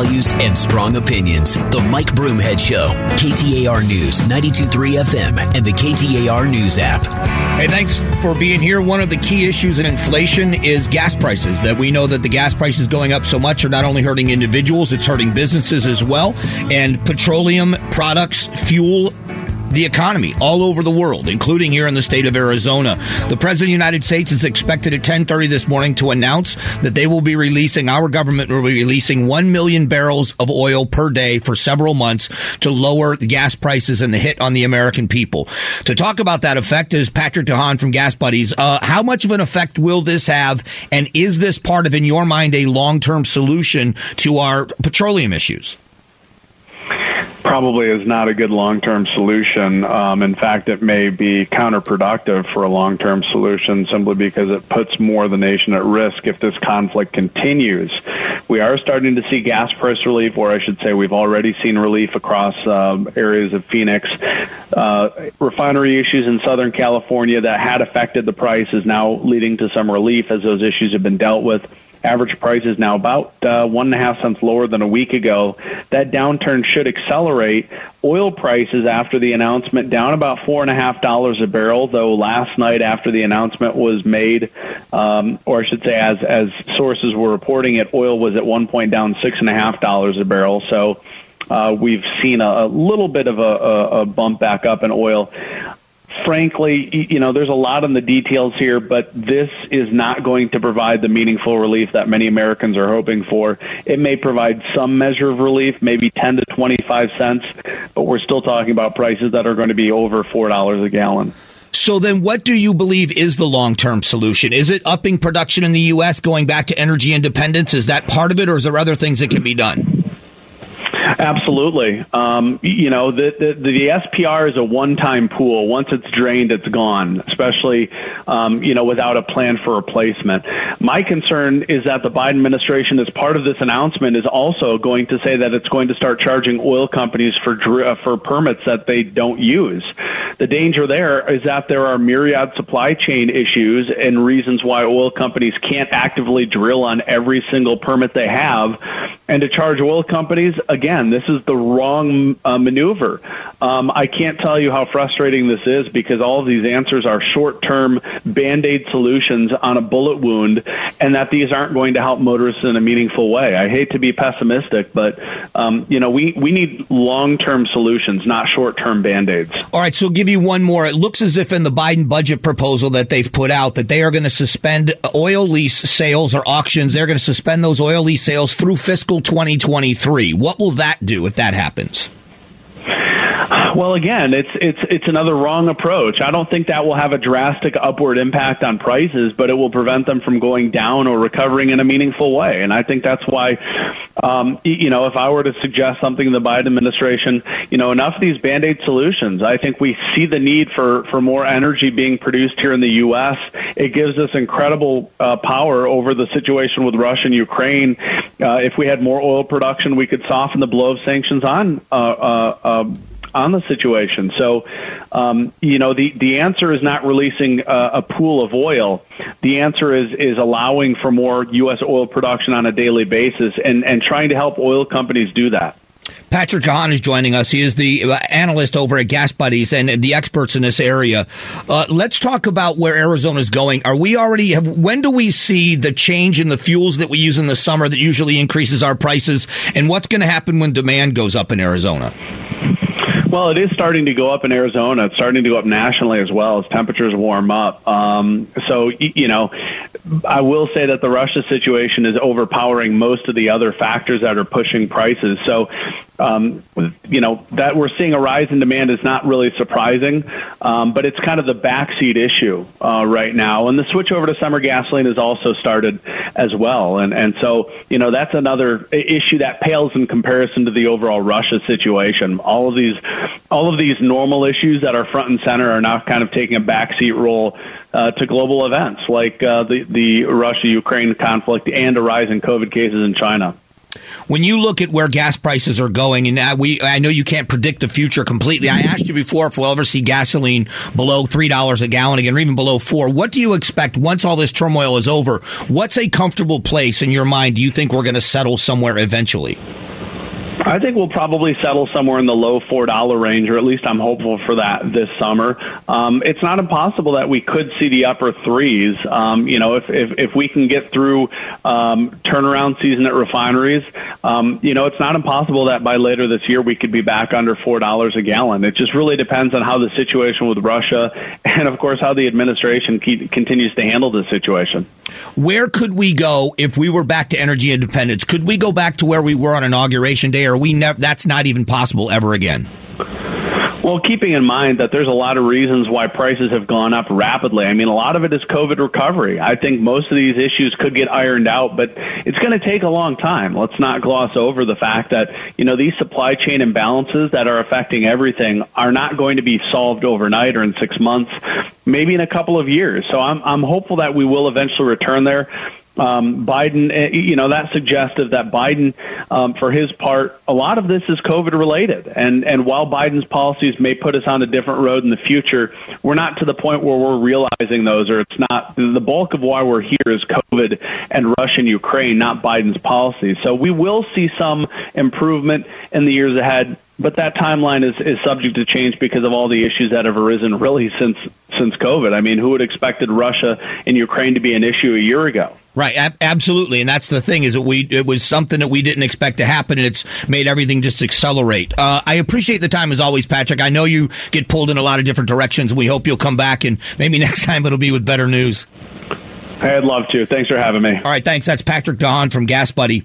values, and strong opinions. The Mike Broomhead Show, KTAR News, 923 FM, and the KTAR News app. Hey, thanks for being here. One of the key issues in inflation is gas prices. That we know that the gas prices going up so much are not only hurting individuals, it's hurting businesses as well. And petroleum products, fuel, the economy all over the world, including here in the state of Arizona. The President of the United States is expected at 10:30 this morning to announce that they will be releasing our government will be releasing 1 million barrels of oil per day for several months to lower the gas prices and the hit on the American people. To talk about that effect is Patrick DeHaan from Gas Buddies. Uh, how much of an effect will this have and is this part of in your mind a long-term solution to our petroleum issues? Probably is not a good long term solution. Um, in fact, it may be counterproductive for a long term solution simply because it puts more of the nation at risk if this conflict continues. We are starting to see gas price relief, or I should say, we've already seen relief across uh, areas of Phoenix. Uh, refinery issues in Southern California that had affected the price is now leading to some relief as those issues have been dealt with. Average price is now about uh, one and a half cents lower than a week ago. That downturn should accelerate. Oil prices after the announcement down about four and a half dollars a barrel. Though last night after the announcement was made, um, or I should say, as as sources were reporting it, oil was at one point down six and a half dollars a barrel. So. Uh, we've seen a, a little bit of a, a, a bump back up in oil frankly, you know, there's a lot in the details here, but this is not going to provide the meaningful relief that many Americans are hoping for. It may provide some measure of relief, maybe 10 to 25 cents, but we're still talking about prices that are going to be over $4 a gallon. So then what do you believe is the long-term solution? Is it upping production in the U.S., going back to energy independence? Is that part of it, or is there other things that can be done? Absolutely. Um, you know, the, the, the SPR is a one-time pool. Once it's drained, it's gone, especially, um, you know, without a plan for replacement. My concern is that the Biden administration, as part of this announcement, is also going to say that it's going to start charging oil companies for, uh, for permits that they don't use. The danger there is that there are myriad supply chain issues and reasons why oil companies can't actively drill on every single permit they have. And to charge oil companies, again, this is the wrong uh, maneuver. Um, I can't tell you how frustrating this is because all of these answers are short term band aid solutions on a bullet wound, and that these aren't going to help motorists in a meaningful way. I hate to be pessimistic, but um, you know we, we need long term solutions, not short term band aids. All right, so give you one more. It looks as if in the Biden budget proposal that they've put out that they are going to suspend oil lease sales or auctions. They're going to suspend those oil lease sales through fiscal 2023. What will that do if that happens? Well, again, it's it's it's another wrong approach. I don't think that will have a drastic upward impact on prices, but it will prevent them from going down or recovering in a meaningful way. And I think that's why, um, you know, if I were to suggest something in the Biden administration, you know, enough of these band aid solutions. I think we see the need for for more energy being produced here in the U.S. It gives us incredible uh, power over the situation with Russia and Ukraine. Uh, if we had more oil production, we could soften the blow of sanctions on. Uh, uh, uh on the situation. So, um, you know, the, the answer is not releasing a, a pool of oil. The answer is is allowing for more U.S. oil production on a daily basis and, and trying to help oil companies do that. Patrick DeHaan is joining us. He is the uh, analyst over at Gas Buddies and the experts in this area. Uh, let's talk about where Arizona is going. Are we already have? When do we see the change in the fuels that we use in the summer that usually increases our prices? And what's going to happen when demand goes up in Arizona? Well, it is starting to go up in Arizona. It's starting to go up nationally as well as temperatures warm up. Um, so, you know, I will say that the Russia situation is overpowering most of the other factors that are pushing prices. So, um, you know, that we're seeing a rise in demand is not really surprising, um, but it's kind of the backseat issue uh, right now. And the switch over to summer gasoline has also started as well. And, and so, you know, that's another issue that pales in comparison to the overall Russia situation. All of these all of these normal issues that are front and center are now kind of taking a backseat role uh, to global events like uh, the the Russia Ukraine conflict and a rise in COVID cases in China. When you look at where gas prices are going, and we, I know you can't predict the future completely. I asked you before if we'll ever see gasoline below three dollars a gallon again, or even below four. What do you expect once all this turmoil is over? What's a comfortable place in your mind? Do you think we're going to settle somewhere eventually? I think we'll probably settle somewhere in the low four dollar range, or at least I'm hopeful for that this summer. Um, it's not impossible that we could see the upper threes. Um, you know, if, if if we can get through um, turnaround season at refineries, um, you know, it's not impossible that by later this year we could be back under four dollars a gallon. It just really depends on how the situation with Russia, and of course how the administration keep, continues to handle the situation. Where could we go if we were back to energy independence? Could we go back to where we were on inauguration day, or we never? That's not even possible ever again. Well, keeping in mind that there's a lot of reasons why prices have gone up rapidly. I mean, a lot of it is COVID recovery. I think most of these issues could get ironed out, but it's going to take a long time. Let's not gloss over the fact that, you know, these supply chain imbalances that are affecting everything are not going to be solved overnight or in six months, maybe in a couple of years. So I'm, I'm hopeful that we will eventually return there um, Biden, eh, you know, that suggestive that Biden, um, for his part, a lot of this is COVID related. And, and while Biden's policies may put us on a different road in the future, we're not to the point where we're realizing those, or it's not the bulk of why we're here is COVID and Russia and Ukraine, not Biden's policies. So we will see some improvement in the years ahead but that timeline is, is subject to change because of all the issues that have arisen really since since COVID. I mean, who would expected Russia and Ukraine to be an issue a year ago? Right, ab- absolutely, and that's the thing is that we it was something that we didn't expect to happen, and it's made everything just accelerate. Uh, I appreciate the time as always, Patrick. I know you get pulled in a lot of different directions. We hope you'll come back, and maybe next time it'll be with better news. I'd love to. Thanks for having me. All right, thanks. That's Patrick DeHaan from Gas Buddy.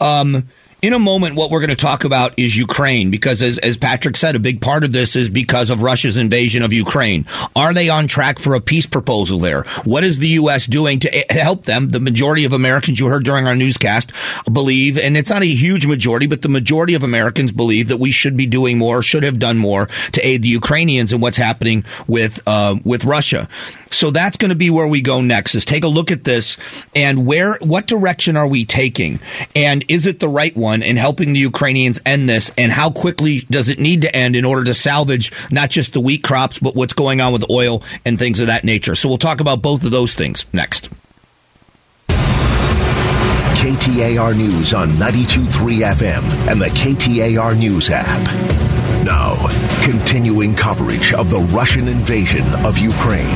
Um, in a moment, what we're going to talk about is Ukraine, because as, as Patrick said, a big part of this is because of Russia's invasion of Ukraine. Are they on track for a peace proposal there? What is the U.S. doing to help them? The majority of Americans you heard during our newscast believe, and it's not a huge majority, but the majority of Americans believe that we should be doing more, should have done more to aid the Ukrainians in what's happening with, uh, with Russia. So that's going to be where we go next is take a look at this and where, what direction are we taking? And is it the right one in helping the Ukrainians end this? And how quickly does it need to end in order to salvage not just the wheat crops, but what's going on with oil and things of that nature? So we'll talk about both of those things next. KTAR News on 92.3 FM and the KTAR News app. Now, continuing coverage of the Russian invasion of Ukraine.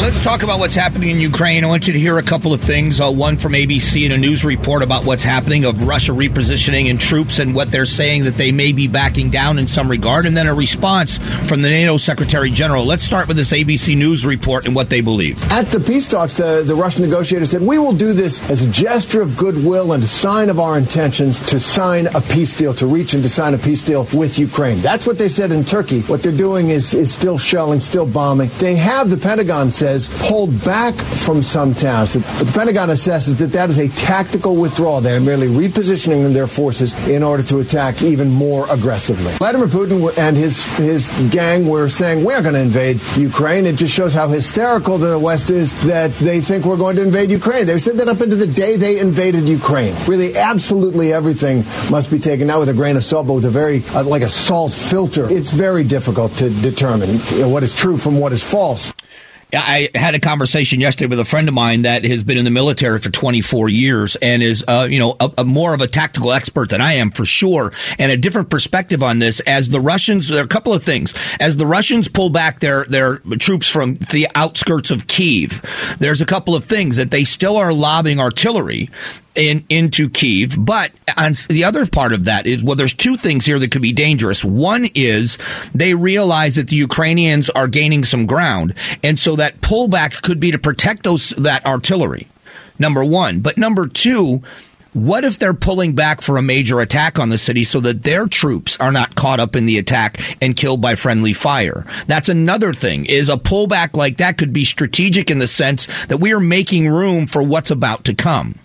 Let's talk about what's happening in Ukraine. I want you to hear a couple of things. Uh, one from ABC and a news report about what's happening of Russia repositioning and troops and what they're saying that they may be backing down in some regard, and then a response from the NATO Secretary General. Let's start with this ABC News report and what they believe. At the peace talks, the, the Russian negotiator said, We will do this as a gesture of goodwill and a sign of our intentions to sign a peace deal, to reach and to sign a peace deal with Ukraine. That's what they said in Turkey. What they're doing is, is still shelling, still bombing. They have, the Pentagon says, pulled back from some towns. But the Pentagon assesses that that is a tactical withdrawal. They are merely repositioning their forces in order to attack even more aggressively. Vladimir Putin and his, his gang were saying, we're going to invade Ukraine. It just shows how hysterical the West is that they think we're going to invade Ukraine. They said that up into the day they invaded Ukraine. Really, absolutely everything must be taken now with a grain of salt, but with a very, uh, like a salt filter. It's very difficult to determine you know, what is true from what is false. I had a conversation yesterday with a friend of mine that has been in the military for 24 years and is, uh, you know, a, a more of a tactical expert than I am for sure, and a different perspective on this. As the Russians, there are a couple of things. As the Russians pull back their their troops from the outskirts of Kiev, there's a couple of things that they still are lobbing artillery in, into Kiev. But on the other part of that is, well, there's two things here that could be dangerous. One is they realize that the Ukrainians are gaining some ground. And so that pullback could be to protect those, that artillery. Number one. But number two, what if they're pulling back for a major attack on the city so that their troops are not caught up in the attack and killed by friendly fire? That's another thing is a pullback like that could be strategic in the sense that we are making room for what's about to come.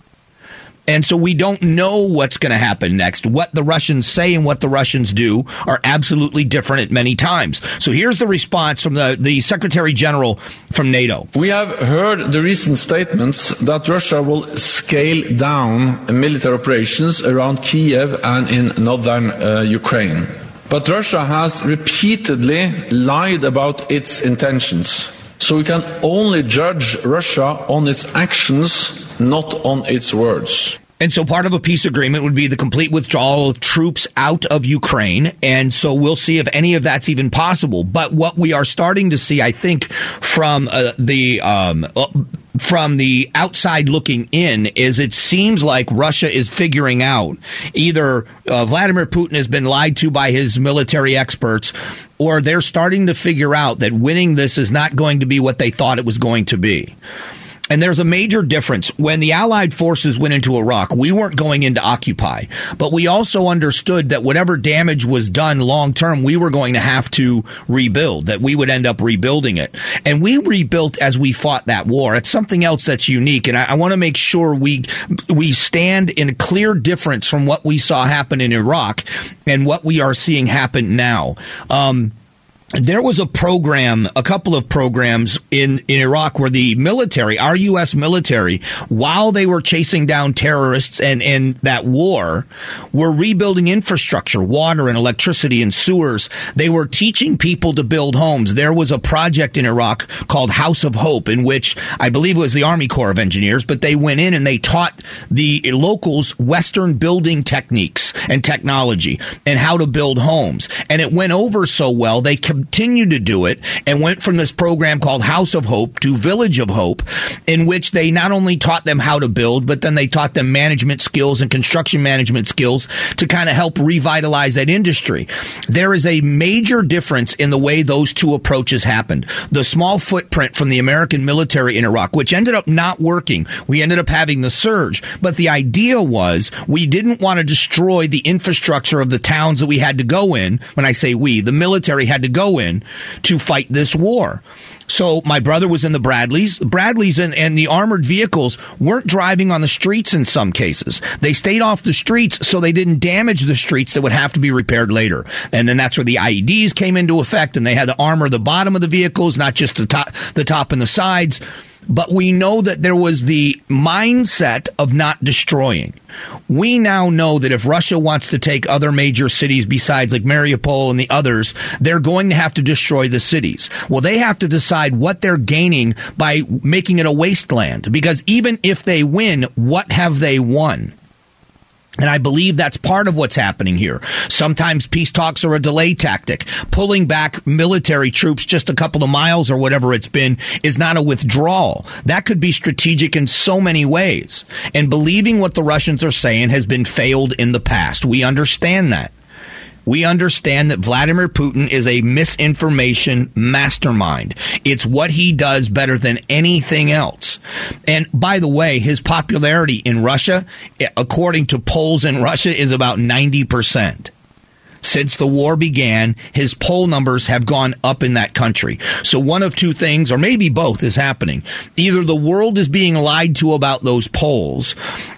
And so we don't know what's going to happen next. What the Russians say and what the Russians do are absolutely different at many times. So here's the response from the, the Secretary General from NATO. We have heard the recent statements that Russia will scale down military operations around Kiev and in northern uh, Ukraine. But Russia has repeatedly lied about its intentions. So we can only judge Russia on its actions, not on its words. And so part of a peace agreement would be the complete withdrawal of troops out of Ukraine. And so we'll see if any of that's even possible. But what we are starting to see, I think, from uh, the um, from the outside looking in is it seems like Russia is figuring out either uh, Vladimir Putin has been lied to by his military experts or they're starting to figure out that winning this is not going to be what they thought it was going to be. And there's a major difference. When the Allied forces went into Iraq, we weren't going into occupy, but we also understood that whatever damage was done long term, we were going to have to rebuild, that we would end up rebuilding it. And we rebuilt as we fought that war. It's something else that's unique. And I, I want to make sure we, we stand in a clear difference from what we saw happen in Iraq and what we are seeing happen now. Um, there was a program, a couple of programs in, in Iraq where the military, our U.S. military, while they were chasing down terrorists and, and that war, were rebuilding infrastructure, water and electricity and sewers. They were teaching people to build homes. There was a project in Iraq called House of Hope in which I believe it was the Army Corps of Engineers, but they went in and they taught the locals Western building techniques and technology and how to build homes. And it went over so well, they continued to do it and went from this program called House of Hope to Village of Hope, in which they not only taught them how to build, but then they taught them management skills and construction management skills to kind of help revitalize that industry. There is a major difference in the way those two approaches happened. The small footprint from the American military in Iraq, which ended up not working. We ended up having the surge, but the idea was we didn't want to destroy the infrastructure of the towns that we had to go in. When I say we, the military had to go in to fight this war. So my brother was in the Bradleys. Bradleys and, and, the armored vehicles weren't driving on the streets in some cases. They stayed off the streets so they didn't damage the streets that would have to be repaired later. And then that's where the IEDs came into effect and they had to armor the bottom of the vehicles, not just the top, the top and the sides. But we know that there was the mindset of not destroying. We now know that if Russia wants to take other major cities besides like Mariupol and the others, they're going to have to destroy the cities. Well, they have to decide what they're gaining by making it a wasteland because even if they win, what have they won? And I believe that's part of what's happening here. Sometimes peace talks are a delay tactic. Pulling back military troops just a couple of miles or whatever it's been is not a withdrawal. That could be strategic in so many ways. And believing what the Russians are saying has been failed in the past. We understand that we understand that Vladimir Putin is a misinformation mastermind. It's what he does better than anything else. And by the way, his popularity in Russia, according to polls in Russia, is about 90%. Since the war began, his poll numbers have gone up in that country. So one of two things, or maybe both, is happening. Either the world is being lied to about those polls,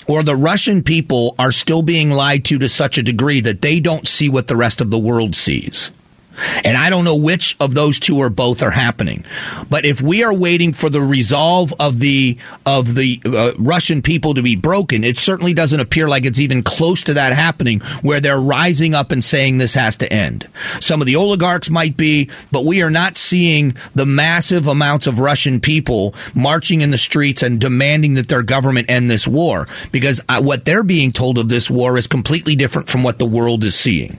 or the Russian people are still being lied to to such a degree that they don't see what the rest of the world sees. And I don't know which of those two or both are happening. But if we are waiting for the resolve of the of the uh, Russian people to be broken, it certainly doesn't appear like it's even close to that happening where they're rising up and saying this has to end. Some of the oligarchs might be, but we are not seeing the massive amounts of Russian people marching in the streets and demanding that their government end this war because uh, what they're being told of this war is completely different from what the world is seeing.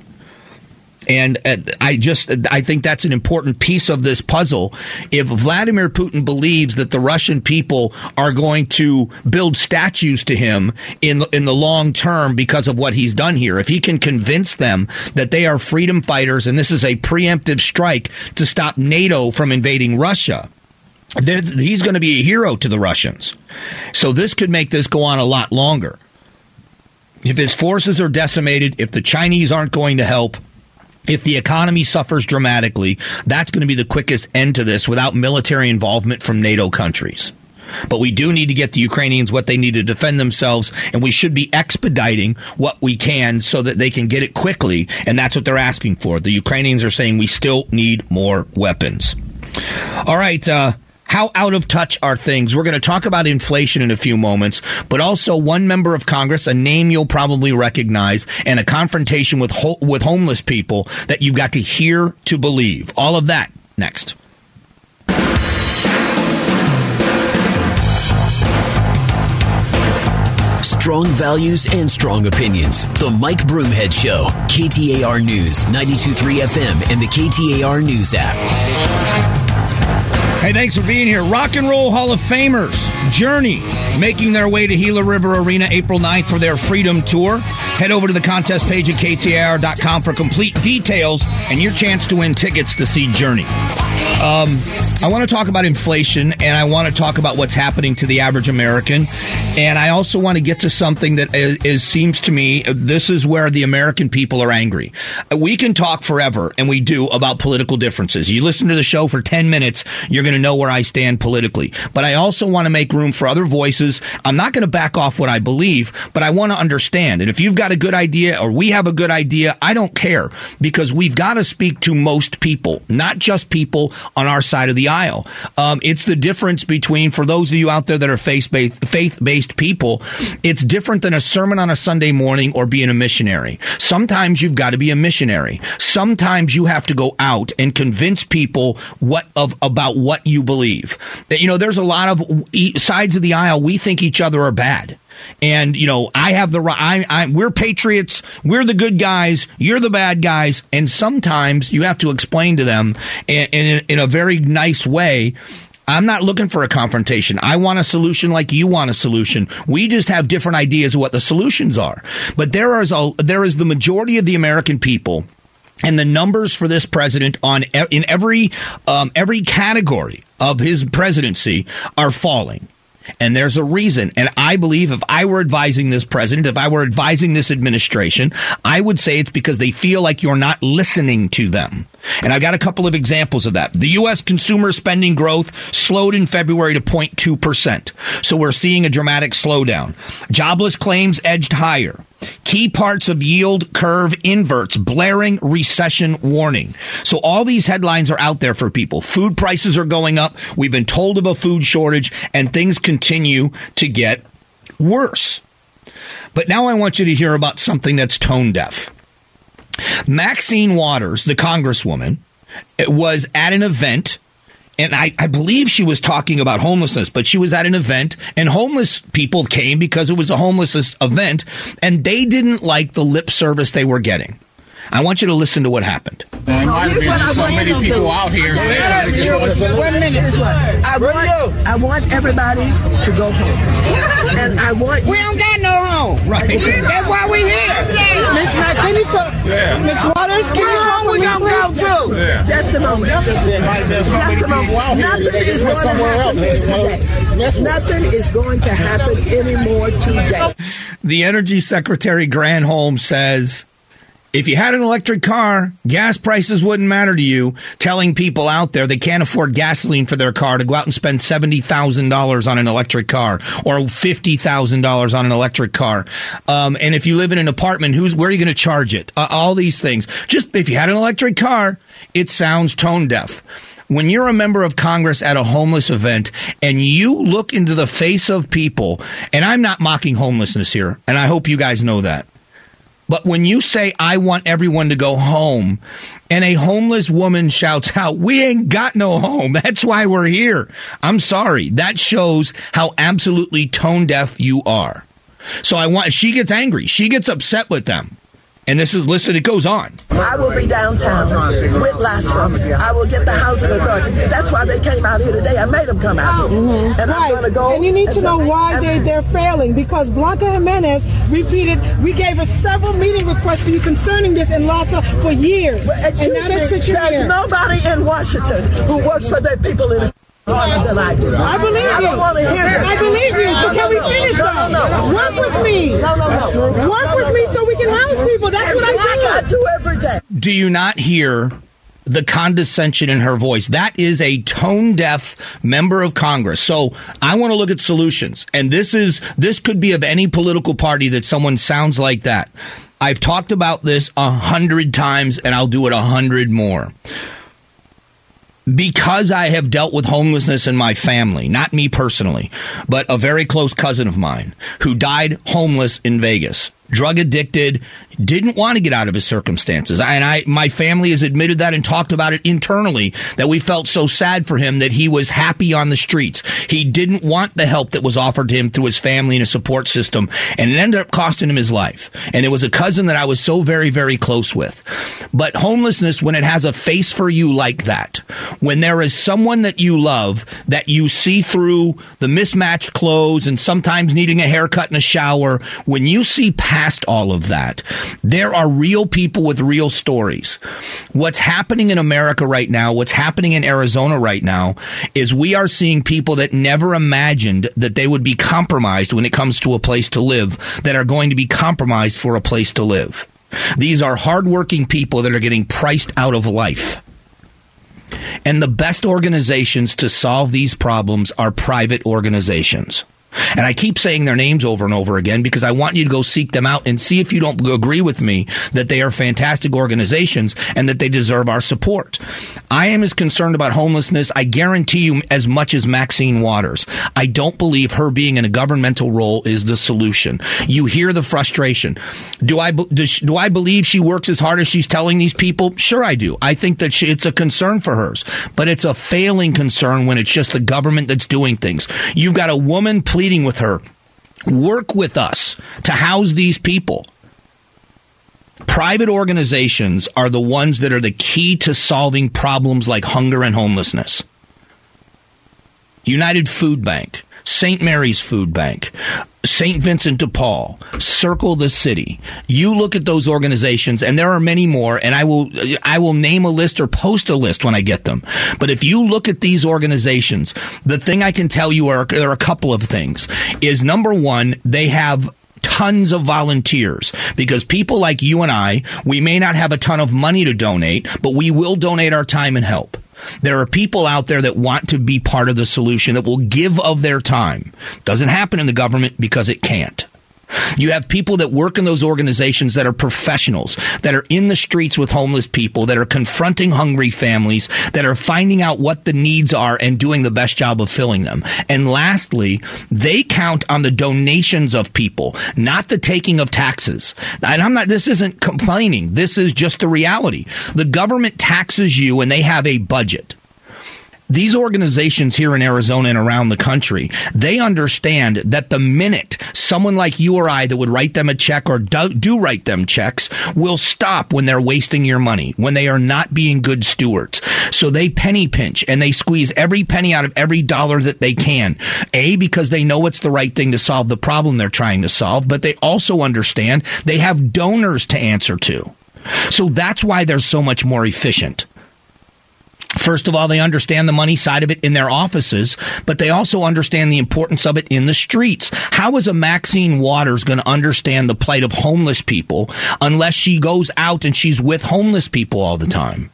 And uh, I just, I think that's an important piece of this puzzle. If Vladimir Putin believes that the Russian people are going to build statues to him in, in the long term because of what he's done here, if he can convince them that they are freedom fighters and this is a preemptive strike to stop NATO from invading Russia, he's going to be a hero to the Russians. So this could make this go on a lot longer. If his forces are decimated, if the Chinese aren't going to help, if the economy suffers dramatically, that's going to be the quickest end to this without military involvement from NATO countries. But we do need to get the Ukrainians what they need to defend themselves, and we should be expediting what we can so that they can get it quickly, and that's what they're asking for. The Ukrainians are saying we still need more weapons. All right, uh, how out of touch are things? We're going to talk about inflation in a few moments, but also one member of Congress, a name you'll probably recognize, and a confrontation with ho- with homeless people that you've got to hear to believe. All of that next. Strong values and strong opinions. The Mike Broomhead Show. KTAR News, 92.3 FM, and the KTAR News app. Hey, thanks for being here. Rock and Roll Hall of Famers, Journey, making their way to Gila River Arena April 9th for their Freedom Tour. Head over to the contest page at KTAR.com for complete details and your chance to win tickets to see Journey. Um, I want to talk about inflation and I want to talk about what's happening to the average American. And I also want to get to something that is, is, seems to me this is where the American people are angry. We can talk forever, and we do, about political differences. You listen to the show for 10 minutes, you're going to know where I stand politically. But I also want to make room for other voices. I'm not going to back off what I believe, but I want to understand. And if you've got a good idea or we have a good idea, I don't care because we've got to speak to most people, not just people on our side of the aisle. Um, it's the difference between, for those of you out there that are faith based, faith based people, it's different than a sermon on a Sunday morning or being a missionary. Sometimes you've got to be a missionary. Sometimes you have to go out and convince people what of about what you believe. That you know, there's a lot of sides of the aisle we think each other are bad. And you know, I have the I, I we're patriots. We're the good guys. You're the bad guys. And sometimes you have to explain to them in, in, in a very nice way I'm not looking for a confrontation. I want a solution like you want a solution. We just have different ideas of what the solutions are. But there is a, there is the majority of the American people and the numbers for this president on in every um, every category of his presidency are falling. And there's a reason. And I believe if I were advising this president, if I were advising this administration, I would say it's because they feel like you're not listening to them. And I've got a couple of examples of that. The U.S. consumer spending growth slowed in February to 0.2%. So we're seeing a dramatic slowdown. Jobless claims edged higher. Key parts of yield curve inverts, blaring recession warning. So all these headlines are out there for people. Food prices are going up. We've been told of a food shortage and things continue to get worse. But now I want you to hear about something that's tone deaf. Maxine Waters, the congresswoman, was at an event and I, I, believe she was talking about homelessness, but she was at an event and homeless people came because it was a homelessness event and they didn't like the lip service they were getting. I want you to listen to what happened. Well, might have been so many people do. out here. One minute. I want, I want everybody to go home. and I want We don't got no home. Right. That's why we're here. Miss can you talk? Yeah. Miss Waters, can you talk? We gonna go too. Yeah. Just a moment. Just a moment. Nothing is going to happen today. Nothing is going to happen anymore today. The Energy Secretary Granholm says if you had an electric car, gas prices wouldn't matter to you. Telling people out there they can't afford gasoline for their car to go out and spend $70,000 on an electric car or $50,000 on an electric car. Um, and if you live in an apartment, who's, where are you going to charge it? Uh, all these things. Just if you had an electric car, it sounds tone deaf when you're a member of Congress at a homeless event and you look into the face of people, and I'm not mocking homelessness here, and I hope you guys know that. But when you say, I want everyone to go home, and a homeless woman shouts out, We ain't got no home. That's why we're here. I'm sorry. That shows how absolutely tone deaf you are. So I want, she gets angry. She gets upset with them. And this is, listen, it goes on. I will be downtown with LAHSA. I will get the housing authority. That's why they came out here today. I made them come out here. Mm-hmm. And right. I'm going to go. And you need to know why they, they're failing because Blanca Jimenez repeated, we gave her several meeting requests for you concerning this in LAHSA for years. Well, and now me, there's here. nobody in Washington who works for their people in than I do. I believe you. I don't want to hear that. I believe you. So can we finish no, no, no, Work with me. No, no, no. Work with me so we can house people. That's what I do. Do you not hear the condescension in her voice. That is a tone deaf member of Congress. So I want to look at solutions. And this is, this could be of any political party that someone sounds like that. I've talked about this a hundred times and I'll do it a hundred more because I have dealt with homelessness in my family, not me personally, but a very close cousin of mine who died homeless in Vegas. Drug addicted, didn't want to get out of his circumstances. And I, my family has admitted that and talked about it internally that we felt so sad for him that he was happy on the streets. He didn't want the help that was offered to him through his family and a support system. And it ended up costing him his life. And it was a cousin that I was so very, very close with. But homelessness, when it has a face for you like that, when there is someone that you love that you see through the mismatched clothes and sometimes needing a haircut and a shower, when you see past all of that, there are real people with real stories. What's happening in America right now, what's happening in Arizona right now, is we are seeing people that never imagined that they would be compromised when it comes to a place to live, that are going to be compromised for a place to live. These are hardworking people that are getting priced out of life. And the best organizations to solve these problems are private organizations. And I keep saying their names over and over again because I want you to go seek them out and see if you don't agree with me that they are fantastic organizations and that they deserve our support. I am as concerned about homelessness, I guarantee you, as much as Maxine Waters. I don't believe her being in a governmental role is the solution. You hear the frustration. Do I, do I believe she works as hard as she's telling these people? Sure, I do. I think that she, it's a concern for hers, but it's a failing concern when it's just the government that's doing things. You've got a woman pleading with her. Work with us to house these people. Private organizations are the ones that are the key to solving problems like hunger and homelessness. United Food Bank, St. Mary's Food Bank, St. Vincent de Paul, Circle the City. You look at those organizations, and there are many more, and I will, I will name a list or post a list when I get them. But if you look at these organizations, the thing I can tell you are, there are a couple of things. Is number one, they have tons of volunteers because people like you and I, we may not have a ton of money to donate, but we will donate our time and help. There are people out there that want to be part of the solution that will give of their time. Doesn't happen in the government because it can't. You have people that work in those organizations that are professionals, that are in the streets with homeless people, that are confronting hungry families, that are finding out what the needs are and doing the best job of filling them. And lastly, they count on the donations of people, not the taking of taxes. And I'm not, this isn't complaining. This is just the reality. The government taxes you and they have a budget these organizations here in Arizona and around the country, they understand that the minute someone like you or I that would write them a check or do, do, write them checks will stop when they're wasting your money, when they are not being good stewards. So they penny pinch and they squeeze every penny out of every dollar that they can. A, because they know it's the right thing to solve the problem they're trying to solve, but they also understand they have donors to answer to. So that's why they're so much more efficient. First of all, they understand the money side of it in their offices, but they also understand the importance of it in the streets. How is a Maxine Waters going to understand the plight of homeless people unless she goes out and she's with homeless people all the time?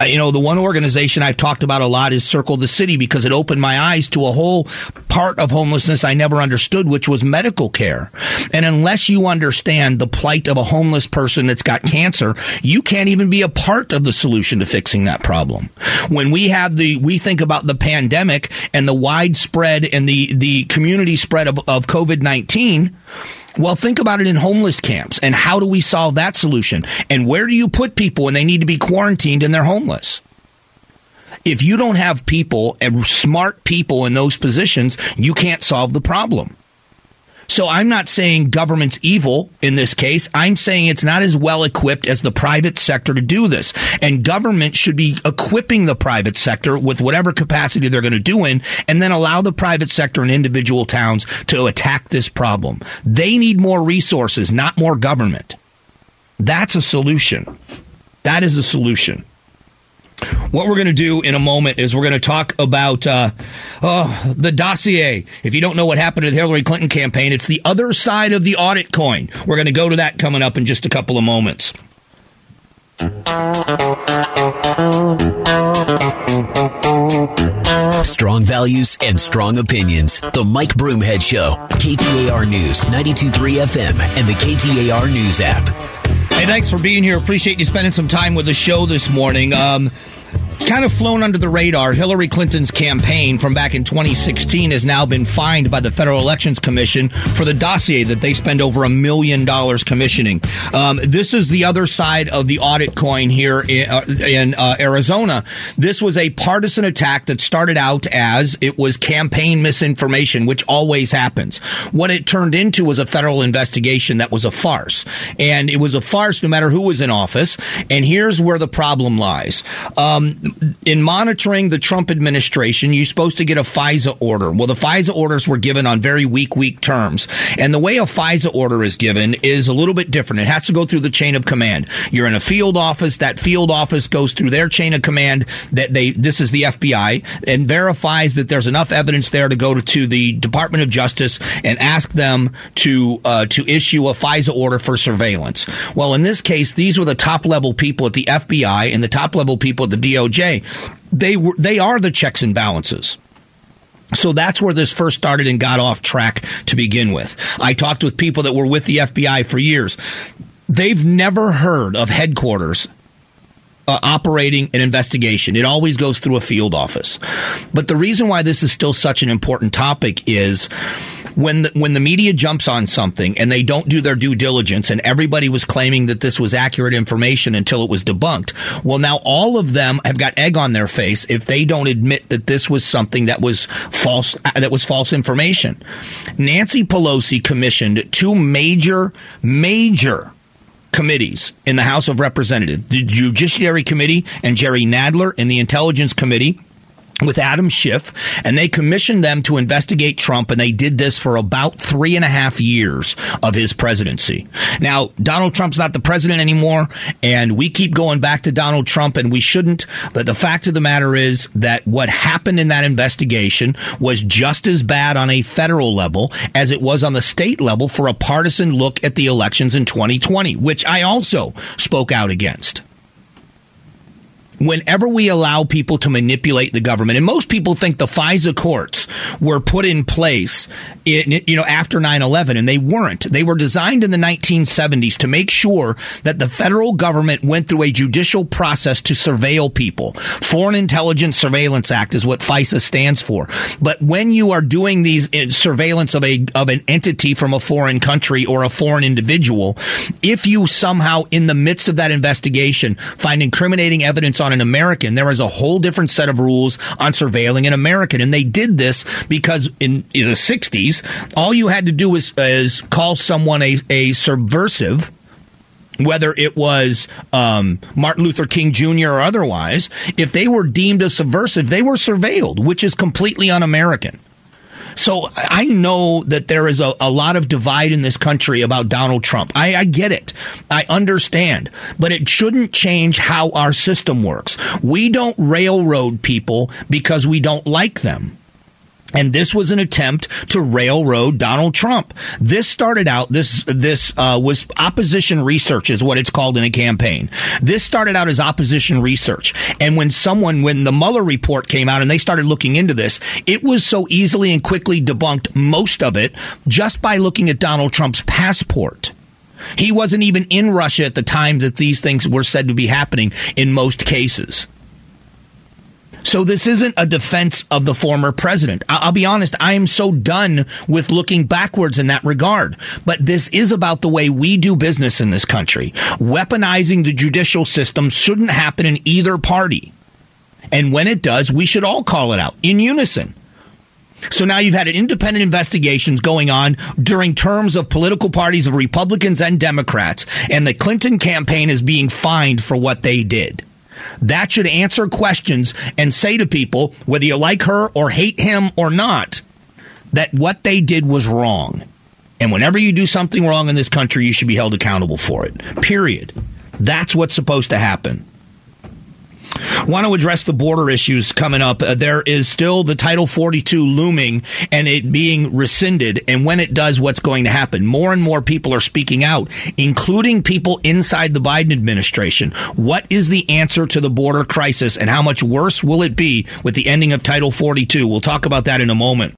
Uh, you know, the one organization I've talked about a lot is Circle the City because it opened my eyes to a whole part of homelessness I never understood, which was medical care. And unless you understand the plight of a homeless person that's got cancer, you can't even be a part of the solution to fixing that problem. When we have the, we think about the pandemic and the widespread and the, the community spread of, of COVID-19, well, think about it in homeless camps and how do we solve that solution? And where do you put people when they need to be quarantined and they're homeless? If you don't have people and smart people in those positions, you can't solve the problem. So I'm not saying government's evil in this case. I'm saying it's not as well equipped as the private sector to do this. And government should be equipping the private sector with whatever capacity they're going to do in and then allow the private sector and individual towns to attack this problem. They need more resources, not more government. That's a solution. That is a solution. What we're going to do in a moment is we're going to talk about uh, oh, the dossier. If you don't know what happened to the Hillary Clinton campaign, it's the other side of the audit coin. We're going to go to that coming up in just a couple of moments. Strong values and strong opinions. The Mike Broomhead Show. KTAR News, 92.3 FM, and the KTAR News app. Hey, thanks for being here. Appreciate you spending some time with the show this morning. Um, kind of flown under the radar. Hillary Clinton's campaign from back in 2016 has now been fined by the Federal Elections Commission for the dossier that they spend over a million dollars commissioning. Um, this is the other side of the audit coin here in, uh, in uh, Arizona. This was a partisan attack that started out as it was campaign misinformation, which always happens. What it turned into was a federal investigation that was a farce. And it was a farce no matter who was in office. And here's where the problem lies. Um, in monitoring the Trump administration, you're supposed to get a FISA order. Well, the FISA orders were given on very weak, weak terms. And the way a FISA order is given is a little bit different. It has to go through the chain of command. You're in a field office. That field office goes through their chain of command that they, this is the FBI and verifies that there's enough evidence there to go to, the Department of Justice and ask them to, uh, to issue a FISA order for surveillance. Well, in this case, these were the top level people at the FBI and the top level people at the DOJ. They were, they are the checks and balances. So that's where this first started and got off track to begin with. I talked with people that were with the FBI for years. They've never heard of headquarters uh, operating an investigation. It always goes through a field office. But the reason why this is still such an important topic is when the, when the media jumps on something and they don't do their due diligence and everybody was claiming that this was accurate information until it was debunked. Well, now all of them have got egg on their face if they don't admit that this was something that was false, that was false information. Nancy Pelosi commissioned two major, major committees in the House of Representatives, the Judiciary Committee and Jerry Nadler in the Intelligence Committee with Adam Schiff, and they commissioned them to investigate Trump, and they did this for about three and a half years of his presidency. Now, Donald Trump's not the president anymore, and we keep going back to Donald Trump, and we shouldn't, but the fact of the matter is that what happened in that investigation was just as bad on a federal level as it was on the state level for a partisan look at the elections in 2020, which I also spoke out against whenever we allow people to manipulate the government, and most people think the FISA courts were put in place, in, you know, after 9-11, and they weren't. They were designed in the 1970s to make sure that the federal government went through a judicial process to surveil people. Foreign Intelligence Surveillance Act is what FISA stands for. But when you are doing these uh, surveillance of a of an entity from a foreign country or a foreign individual, if you somehow in the midst of that investigation find incriminating evidence on on an American. There is a whole different set of rules on surveilling an American. And they did this because in, in the 60s, all you had to do was is call someone a, a subversive whether it was um, Martin Luther King Jr. or otherwise, if they were deemed a subversive, they were surveilled, which is completely un American. So I know that there is a, a lot of divide in this country about Donald Trump. I, I get it. I understand. But it shouldn't change how our system works. We don't railroad people because we don't like them. And this was an attempt to railroad Donald Trump. This started out, this, this, uh, was opposition research is what it's called in a campaign. This started out as opposition research. And when someone, when the Mueller report came out and they started looking into this, it was so easily and quickly debunked most of it just by looking at Donald Trump's passport. He wasn't even in Russia at the time that these things were said to be happening in most cases. So this isn't a defense of the former president. I'll be honest, I am so done with looking backwards in that regard. But this is about the way we do business in this country. Weaponizing the judicial system shouldn't happen in either party. And when it does, we should all call it out in unison. So now you've had independent investigations going on during terms of political parties of Republicans and Democrats, and the Clinton campaign is being fined for what they did. That should answer questions and say to people, whether you like her or hate him or not, that what they did was wrong. And whenever you do something wrong in this country, you should be held accountable for it. Period. That's what's supposed to happen. Want to address the border issues coming up. Uh, there is still the Title 42 looming and it being rescinded. And when it does, what's going to happen? More and more people are speaking out, including people inside the Biden administration. What is the answer to the border crisis and how much worse will it be with the ending of Title 42? We'll talk about that in a moment.